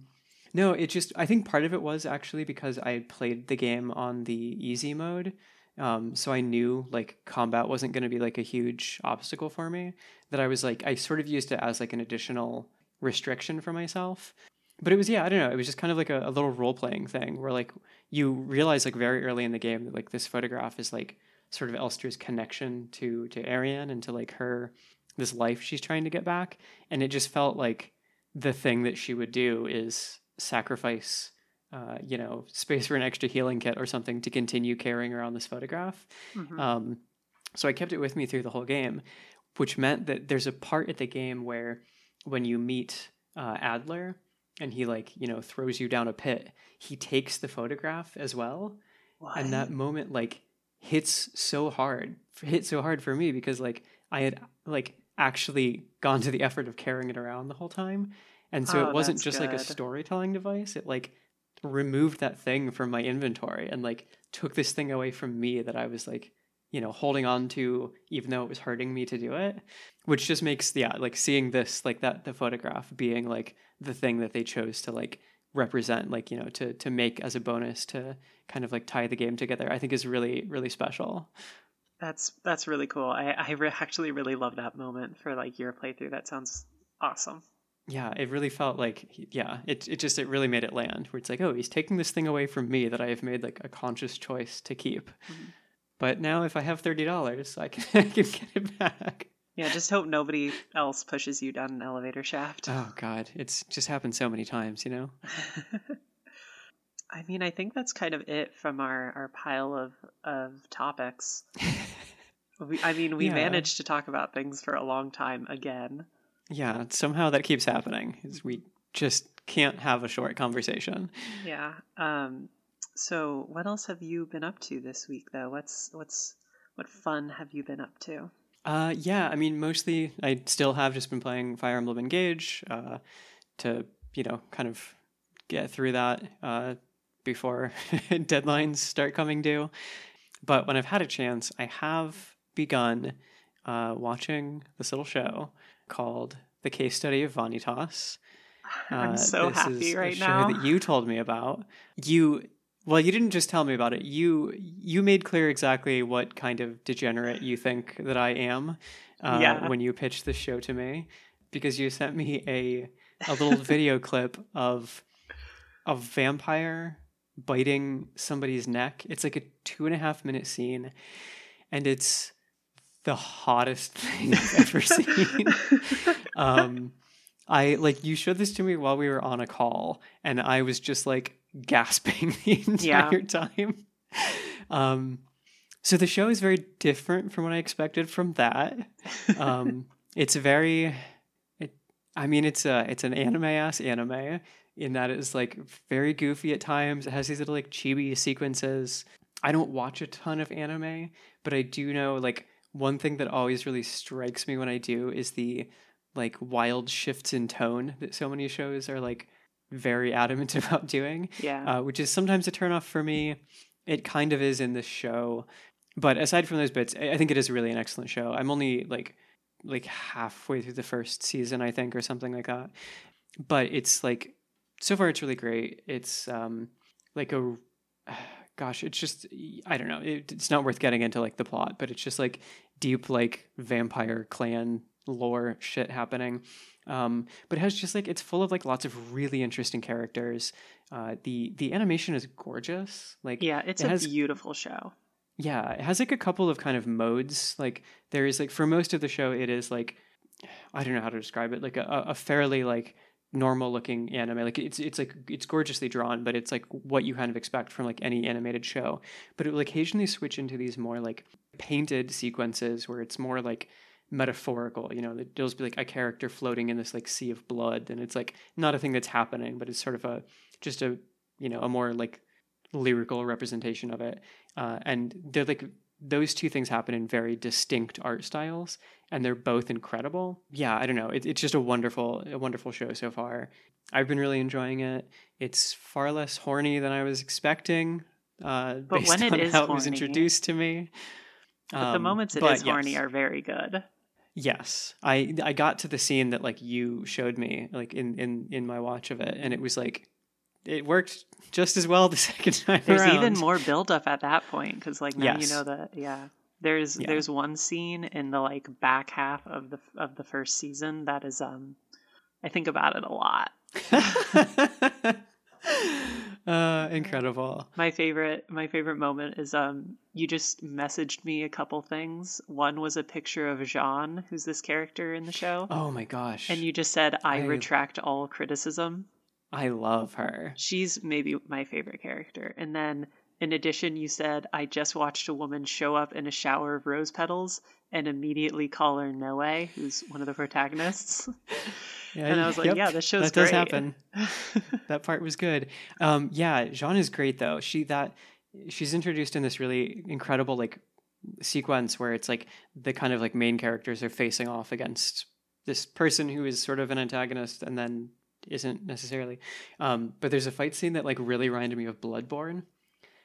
A: no, it just I think part of it was actually because I played the game on the easy mode. Um, so I knew like combat wasn't going to be like a huge obstacle for me. That I was like I sort of used it as like an additional restriction for myself. But it was yeah I don't know it was just kind of like a, a little role playing thing where like you realize like very early in the game that like this photograph is like sort of Elster's connection to to Ariane and to like her this life she's trying to get back and it just felt like the thing that she would do is sacrifice uh, you know space for an extra healing kit or something to continue carrying around this photograph
B: Mhm.
A: um, so i kept it with me through the whole game which meant that there's a part at the game where when you meet uh, adler and he like you know throws you down a pit he takes the photograph as well
B: what?
A: and that moment like hits so hard hit so hard for me because like i had like actually gone to the effort of carrying it around the whole time. And so
B: Oh,
A: it wasn't just like a storytelling device. It like removed that thing from my inventory and like took this thing away from me that i was like you know holding on to even though it was hurting me to do it which just makes yeah like seeing this like that the photograph being like the thing that they chose to like represent like you know to to make as a bonus to kind of like tie the game together i think is really really special
B: That's that's really cool. I I re- actually really love that moment for like your playthrough. That sounds awesome.
A: yeah it really felt like yeah it, it just it really made it land where it's like oh he's taking this thing away from me that i have made like a conscious choice to keep
B: Mhm.
A: but now if i have $30 i can, I can get it back
B: Yeah, just hope nobody else pushes you down an elevator shaft.
A: oh god it's just happened so many times you know
B: I mean, I think that's kind of it from our, our pile of, of topics. We, I mean, we
A: Yeah.
B: managed to talk about things for a long time again.
A: yeah somehow that keeps happening is we just can't have a short conversation
B: Yeah. Um, so, what else have you been up to this week, though? What's what's what fun have you been up to?
A: Uh, yeah, I mean, mostly I still have just been playing Fire Emblem Engage uh, to, you know, kind of get through that uh, before deadlines start coming due. But when I've had a chance, I have begun uh, watching this little show called The Case Study of Vanitas.
B: I'm
A: Uh,
B: so happy right now.
A: that you told me about. You well, you didn't just tell me about it. You you made clear exactly what kind of degenerate you think that I am uh,
B: Yeah.
A: when you pitched this show to me, because you sent me a a little video clip of a vampire biting somebody's neck. It's like a two and a half minute scene, and it's the hottest thing I've ever seen um i like you showed this to me while we were on a call and i was just like gasping the
B: Yeah.
A: entire time um so the show is very different from what i expected from that um it's very it, i mean it's a it's an anime ass anime in that it's like very goofy at times it has these little like chibi sequences i don't watch a ton of anime but i do know like one thing that always really strikes me when i do is the like wild shifts in tone that so many shows are like very adamant about doing
B: yeah.
A: uh, which is sometimes a turnoff for me. It kind of is in this show, but aside from those bits, I I think it is really an excellent show. I'm only like like halfway through the first season, I think, or something like that. But it's like so far, it's really great. It's um like a gosh, it's just I don't know. It, it's not worth getting into like the plot, but it's just like deep like vampire clan lore shit happening. Um, but it has just like it's full of like lots of really interesting characters. Uh, the the animation is gorgeous. Like
B: Yeah, it's
A: it
B: a
A: has
B: beautiful show.
A: yeah, it has like a couple of kind of modes. Like there is like for most of the show, it is like I don't know how to describe it. Like a, a fairly like normal looking anime. Like it's it's like it's gorgeously drawn, but it's like what you kind of expect from like any animated show. But it will occasionally switch into these more like painted sequences where it's more like metaphorical. You know, there'll be like a character floating in this like sea of blood, and it's like not a thing that's happening, but it's sort of a just a you know a more like lyrical representation of it. Uh, and they're like those two things happen in very distinct art styles and they're both incredible. Yeah i don't know. It, it's just a wonderful a wonderful show so far. I've been really enjoying it. It's far less horny than i was expecting uh
B: But
A: based
B: when it
A: on
B: is
A: how it was introduced to me.
B: But the
A: Um,
B: moments it is horny are very good.
A: Yes, I I got to the scene that like you showed me like in in in my watch of it, and it was like it worked just as well the second time
B: There's
A: around.
B: even more build up at that point because like now
A: Yes.
B: you know that yeah. There's
A: Yeah.
B: there's one scene in the like back half of the of the first season that is um I think about it a lot.
A: uh, incredible.
B: My favorite my favorite moment is um you just messaged me a couple things. One was a picture of Jeanne, who's this character in the show.
A: Oh my gosh!
B: And you just said I
A: I-
B: retract all criticism.
A: I love her.
B: She's maybe my favorite character. And then in addition, you said, I just watched a woman show up in a shower of rose petals and immediately call her Noe, who's one of the protagonists.
A: Yeah,
B: And I was like,
A: yep,
B: yeah, this show's
A: that does happen. that part was good. Um, yeah, Jeanne is great though. She that she's introduced in this really incredible like sequence where it's like the kind of like main characters are facing off against this person who is sort of an antagonist and then isn't necessarily. Um, but there's a fight scene that like really reminded me of Bloodborne.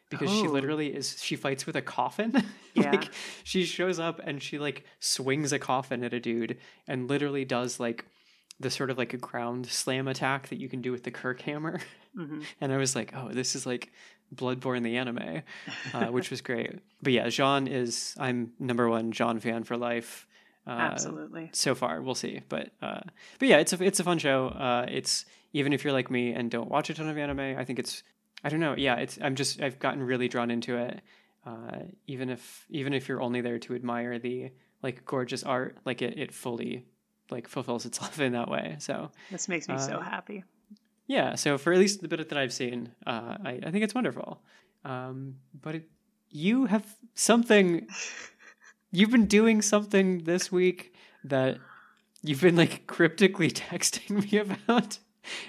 A: Because she
B: Oh.
A: literally is she fights with a coffin.
B: Yeah.
A: like she shows up and she like swings a coffin at a dude and literally does like the sort of like a ground slam attack that you can do with the Kirkhammer.
B: hmm
A: And I was like, oh, this is like Bloodborne the anime, uh, which was great. But yeah, Jeanne is I'm number one Jeanne fan for life. Uh,
B: Absolutely.
A: So far, we'll see, but uh, but yeah, it's a it's a fun show. Uh, it's even if you're like me and don't watch a ton of anime, I think it's I don't know. Yeah, it's I'm just I've gotten really drawn into it. Uh, even if even if you're only there to admire the like gorgeous art, like it it fully like fulfills itself in that way. So
B: This makes me so
A: uh,
B: happy.
A: yeah, so for at least the bit that I've seen, uh, I, I think it's wonderful. Um, but it, you have something, you've been doing something this week that you've been like cryptically texting me about,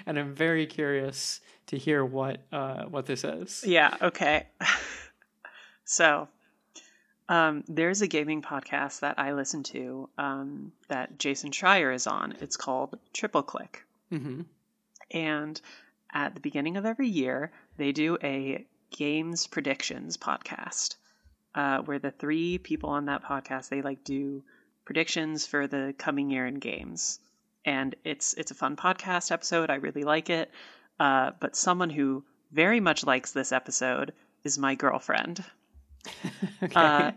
A: and I'm very curious to hear what uh, what this is.
B: Yeah, okay. so, um, there's a gaming podcast that I listen to um, that Jason Schreier is on. It's called Triple Click.
A: hmm
B: And at the beginning of every year, they do a games predictions podcast uh, where the three people on that podcast they like do predictions for the coming year in games. And it's it's a fun podcast episode. I really like it. Uh, but someone who very much likes this episode is my girlfriend.
A: okay.
B: Uh,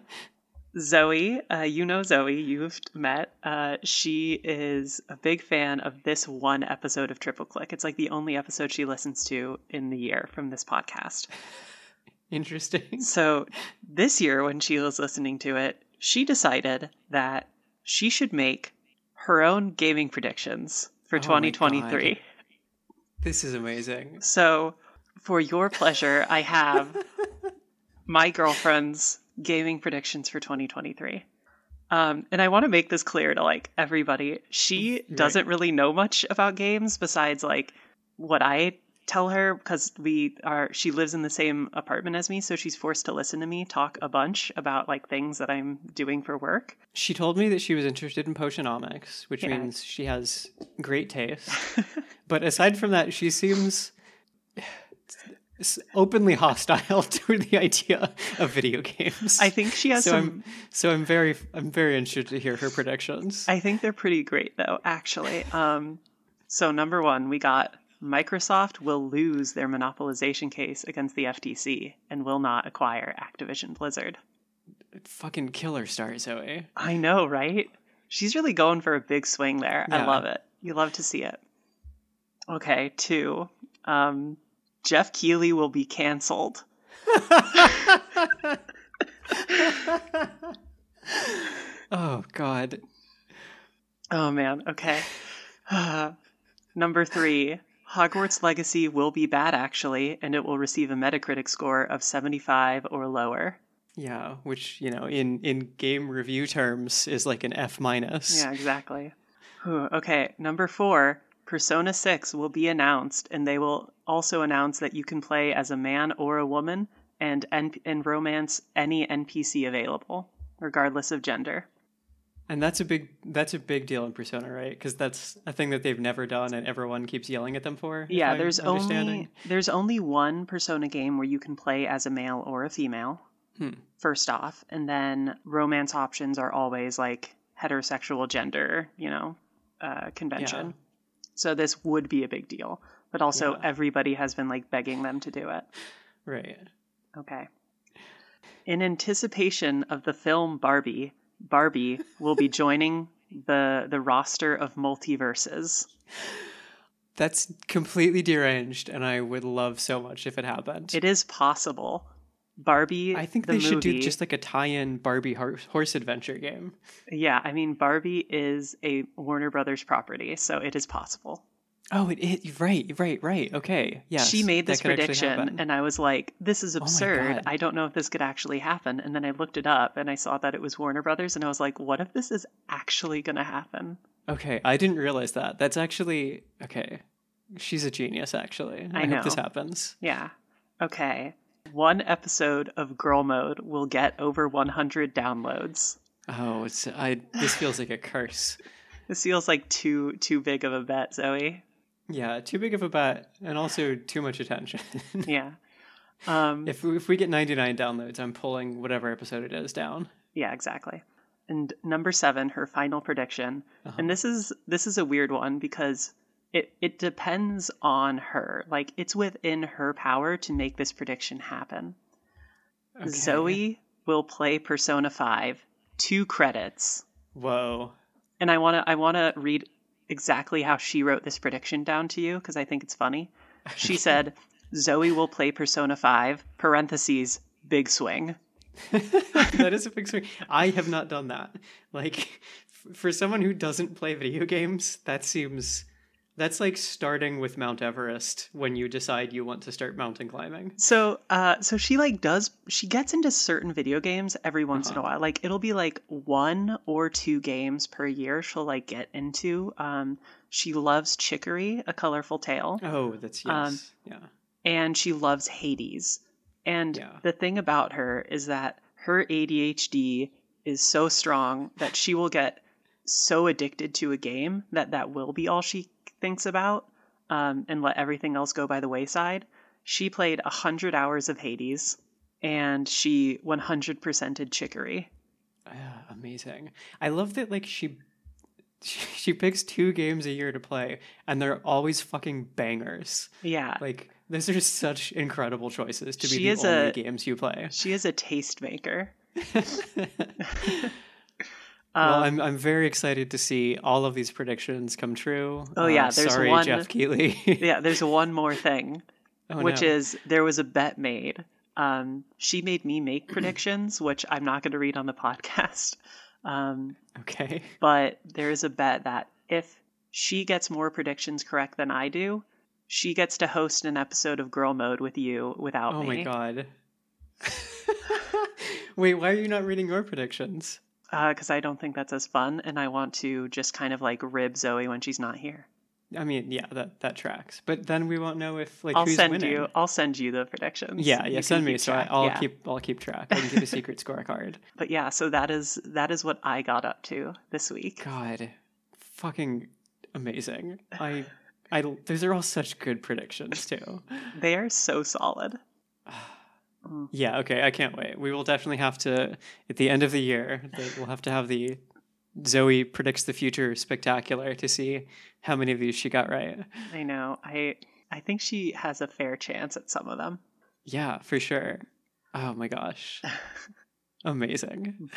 B: Zoe, uh, you know Zoe, you've met. Uh, she is a big fan of this one episode of Triple Click. It's like the only episode she listens to in the year from this podcast.
A: Interesting.
B: So this year, when she was listening to it, she decided that she should make her own gaming predictions for
A: Oh
B: 2023.
A: This is amazing.
B: So, for your pleasure, I have my girlfriend's gaming predictions for 2023. Um, and I want to make this clear to like everybody. She
A: Right.
B: doesn't really know much about games besides like what I tell her because we are. She lives in the same apartment as me, so she's forced to listen to me talk a bunch about like things that I'm doing for work.
A: She told me that she was interested in potionomics, which
B: Yeah.
A: means she has great taste. but aside from that, she seems openly hostile to the idea of video games.
B: I think she has
A: so
B: some.
A: I'm so I'm very I'm very interested to hear her predictions.
B: I think they're pretty great though, actually. Um, so number one, we got Microsoft will lose their monopolization case against the FTC and will not acquire Activision Blizzard.
A: Fucking killer star Zoe.
B: I know, right? She's really going for a big swing there. I love it. You love to see it. Okay, two. Um, Geoff Keighley will be canceled.
A: Oh God.
B: Oh man, okay. Number three. Hogwarts Legacy will be bad actually, and it will receive a Metacritic score of 75 or lower.
A: Yeah, which you know, in in game review terms, is like an F minus.
B: Yeah, exactly. Whew, okay, number four. Persona 6 will be announced, and they will also announce that you can play as a man or a woman and, N- and romance any NPC available, regardless of gender.
A: And that's a big that's a big deal in Persona, right? Because that's a thing that they've never done, and everyone keeps yelling at them for.
B: Yeah, there's only there's only one Persona game where you can play as a male or a female.
A: Hmm.
B: First off, and then romance options are always like heterosexual gender, you know, uh, convention.
A: Yeah.
B: So this would be a big deal, but also
A: Yeah.
B: everybody has been like begging them to do it.
A: right.
B: Okay. In anticipation of the film Barbie, Barbie will be joining the the roster of MultiVersus.
A: That's completely deranged, and I would love so much if it happened.
B: It is possible. Barbie.
A: I think
B: the
A: they should do just like a tie-in Barbie horse, horse adventure game.
B: Yeah, I mean Barbie is a Warner Brothers property, so it is possible.
A: Oh, it, it right, right, right. Okay, yeah.
B: she made this prediction, and I was like, "This is
A: Oh
B: absurd.
A: God.
B: I don't know if this could actually happen." And then I looked it up, and I saw that it was Warner Brothers, and I was like, "What if this is actually going to happen?"
A: okay, I didn't realize that. That's actually okay. She's a genius, actually.
B: I
A: hope this happens.
B: Yeah. Okay. One episode of Girl Mode will get over 100 downloads.
A: Oh, it's I. This feels like a curse.
B: This feels like too too big of a bet, Zoe.
A: Yeah, too big of a bet, and also too much attention.
B: Yeah. Um,
A: if we, if we get 99 downloads, I'm pulling whatever episode it is down.
B: Yeah, exactly. And number seven, her final prediction,
A: Uh-huh.
B: and this is this is a weird one because it it depends on her. Like it's within her power to make this prediction happen.
A: Okay.
B: Zoe will play Persona Five, to credits,
A: Whoa.
B: and I wanna I wanna read exactly how she wrote this prediction down to you because I think it's funny. She said, "Zoe will play Persona Five, parentheses big swing."
A: that is a big swing. I have not done that. Like, f- for someone who doesn't play video games, that seems. That's like starting with Mount Everest when you decide you want to start mountain climbing.
B: So, uh, so she like does she gets into certain video games every once in a while. Like it'll be like one or two games per year. She'll like get into. Um, she loves Chicory, A Colorful Tale,
A: Oh, that's yes.
B: Um,
A: yeah.
B: and she loves Hades. And
A: Yeah.
B: the thing about her is that her ADHD is so strong that she will get so addicted to a game that that will be all she thinks about um, and let everything else go by the wayside. She played 100 hours of Hades and she 100%ed Chicory.
A: Yeah, amazing. I love that like she she picks two games a year to play and they're always fucking bangers.
B: Yeah.
A: Like those are such incredible choices to be
B: She
A: the
B: is
A: only
B: a-
A: games you play.
B: she is a tastemaker.
A: well,
B: Um,
A: I'm I'm very excited to see all of these predictions come true.
B: Oh, yeah, there's
A: sorry,
B: one-
A: Geoff Keighley.
B: yeah, there's one more thing.
A: Oh,
B: which
A: no.
B: is there was a bet made. Um, she made me make predictions, which I'm not going to read on the podcast. Um,
A: okay.
B: but there is a bet that if she gets more predictions correct than I do, she gets to host an episode of Girl Mode with you without
A: Oh
B: me.
A: Oh my god. Wait, why are you not reading your predictions?
B: Uh, because I don't think that's as fun, and I want to just kind of like rib Zoe when she's not here.
A: I mean, yeah, that that tracks. But then we won't know if like
B: I'll
A: who's
B: send
A: winning.
B: you. I'll send you the predictions.
A: Yeah, yeah.
B: can
A: Send me so I,
B: track.
A: I'll
B: Yeah.
A: keep I'll keep track. I can keep a secret scorecard.
B: But yeah, so that is that is what I got up to this week.
A: God, fucking amazing. I I those are all such good predictions too.
B: They are so solid.
A: Yeah, okay, I can't wait. We will definitely have to at the end of the year. We'll have to have the Zoe predicts the future spectacular to see how many of these she got right.
B: I know. I I think she has a fair chance at some of them.
A: Yeah, for sure. Oh my gosh. Amazing.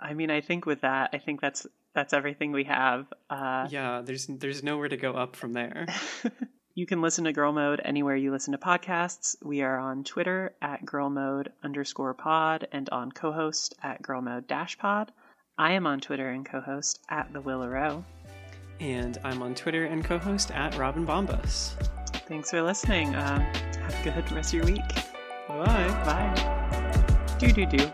B: I mean, I think with that, I think that's that's everything we have. Uh,
A: yeah, there's there's nowhere to go up from there.
B: you can listen to Girl Mode anywhere you listen to podcasts. We are on Twitter at Girl Mode underscore pod and on co-host at Girl Mode dash pod. I am on Twitter and co-host at the Willow Row.
A: And I'm on Twitter and co-host at Robin Bombas.
B: Thanks for listening. Um, have a good rest of your week.
A: Bye.
B: Bye. Do do do.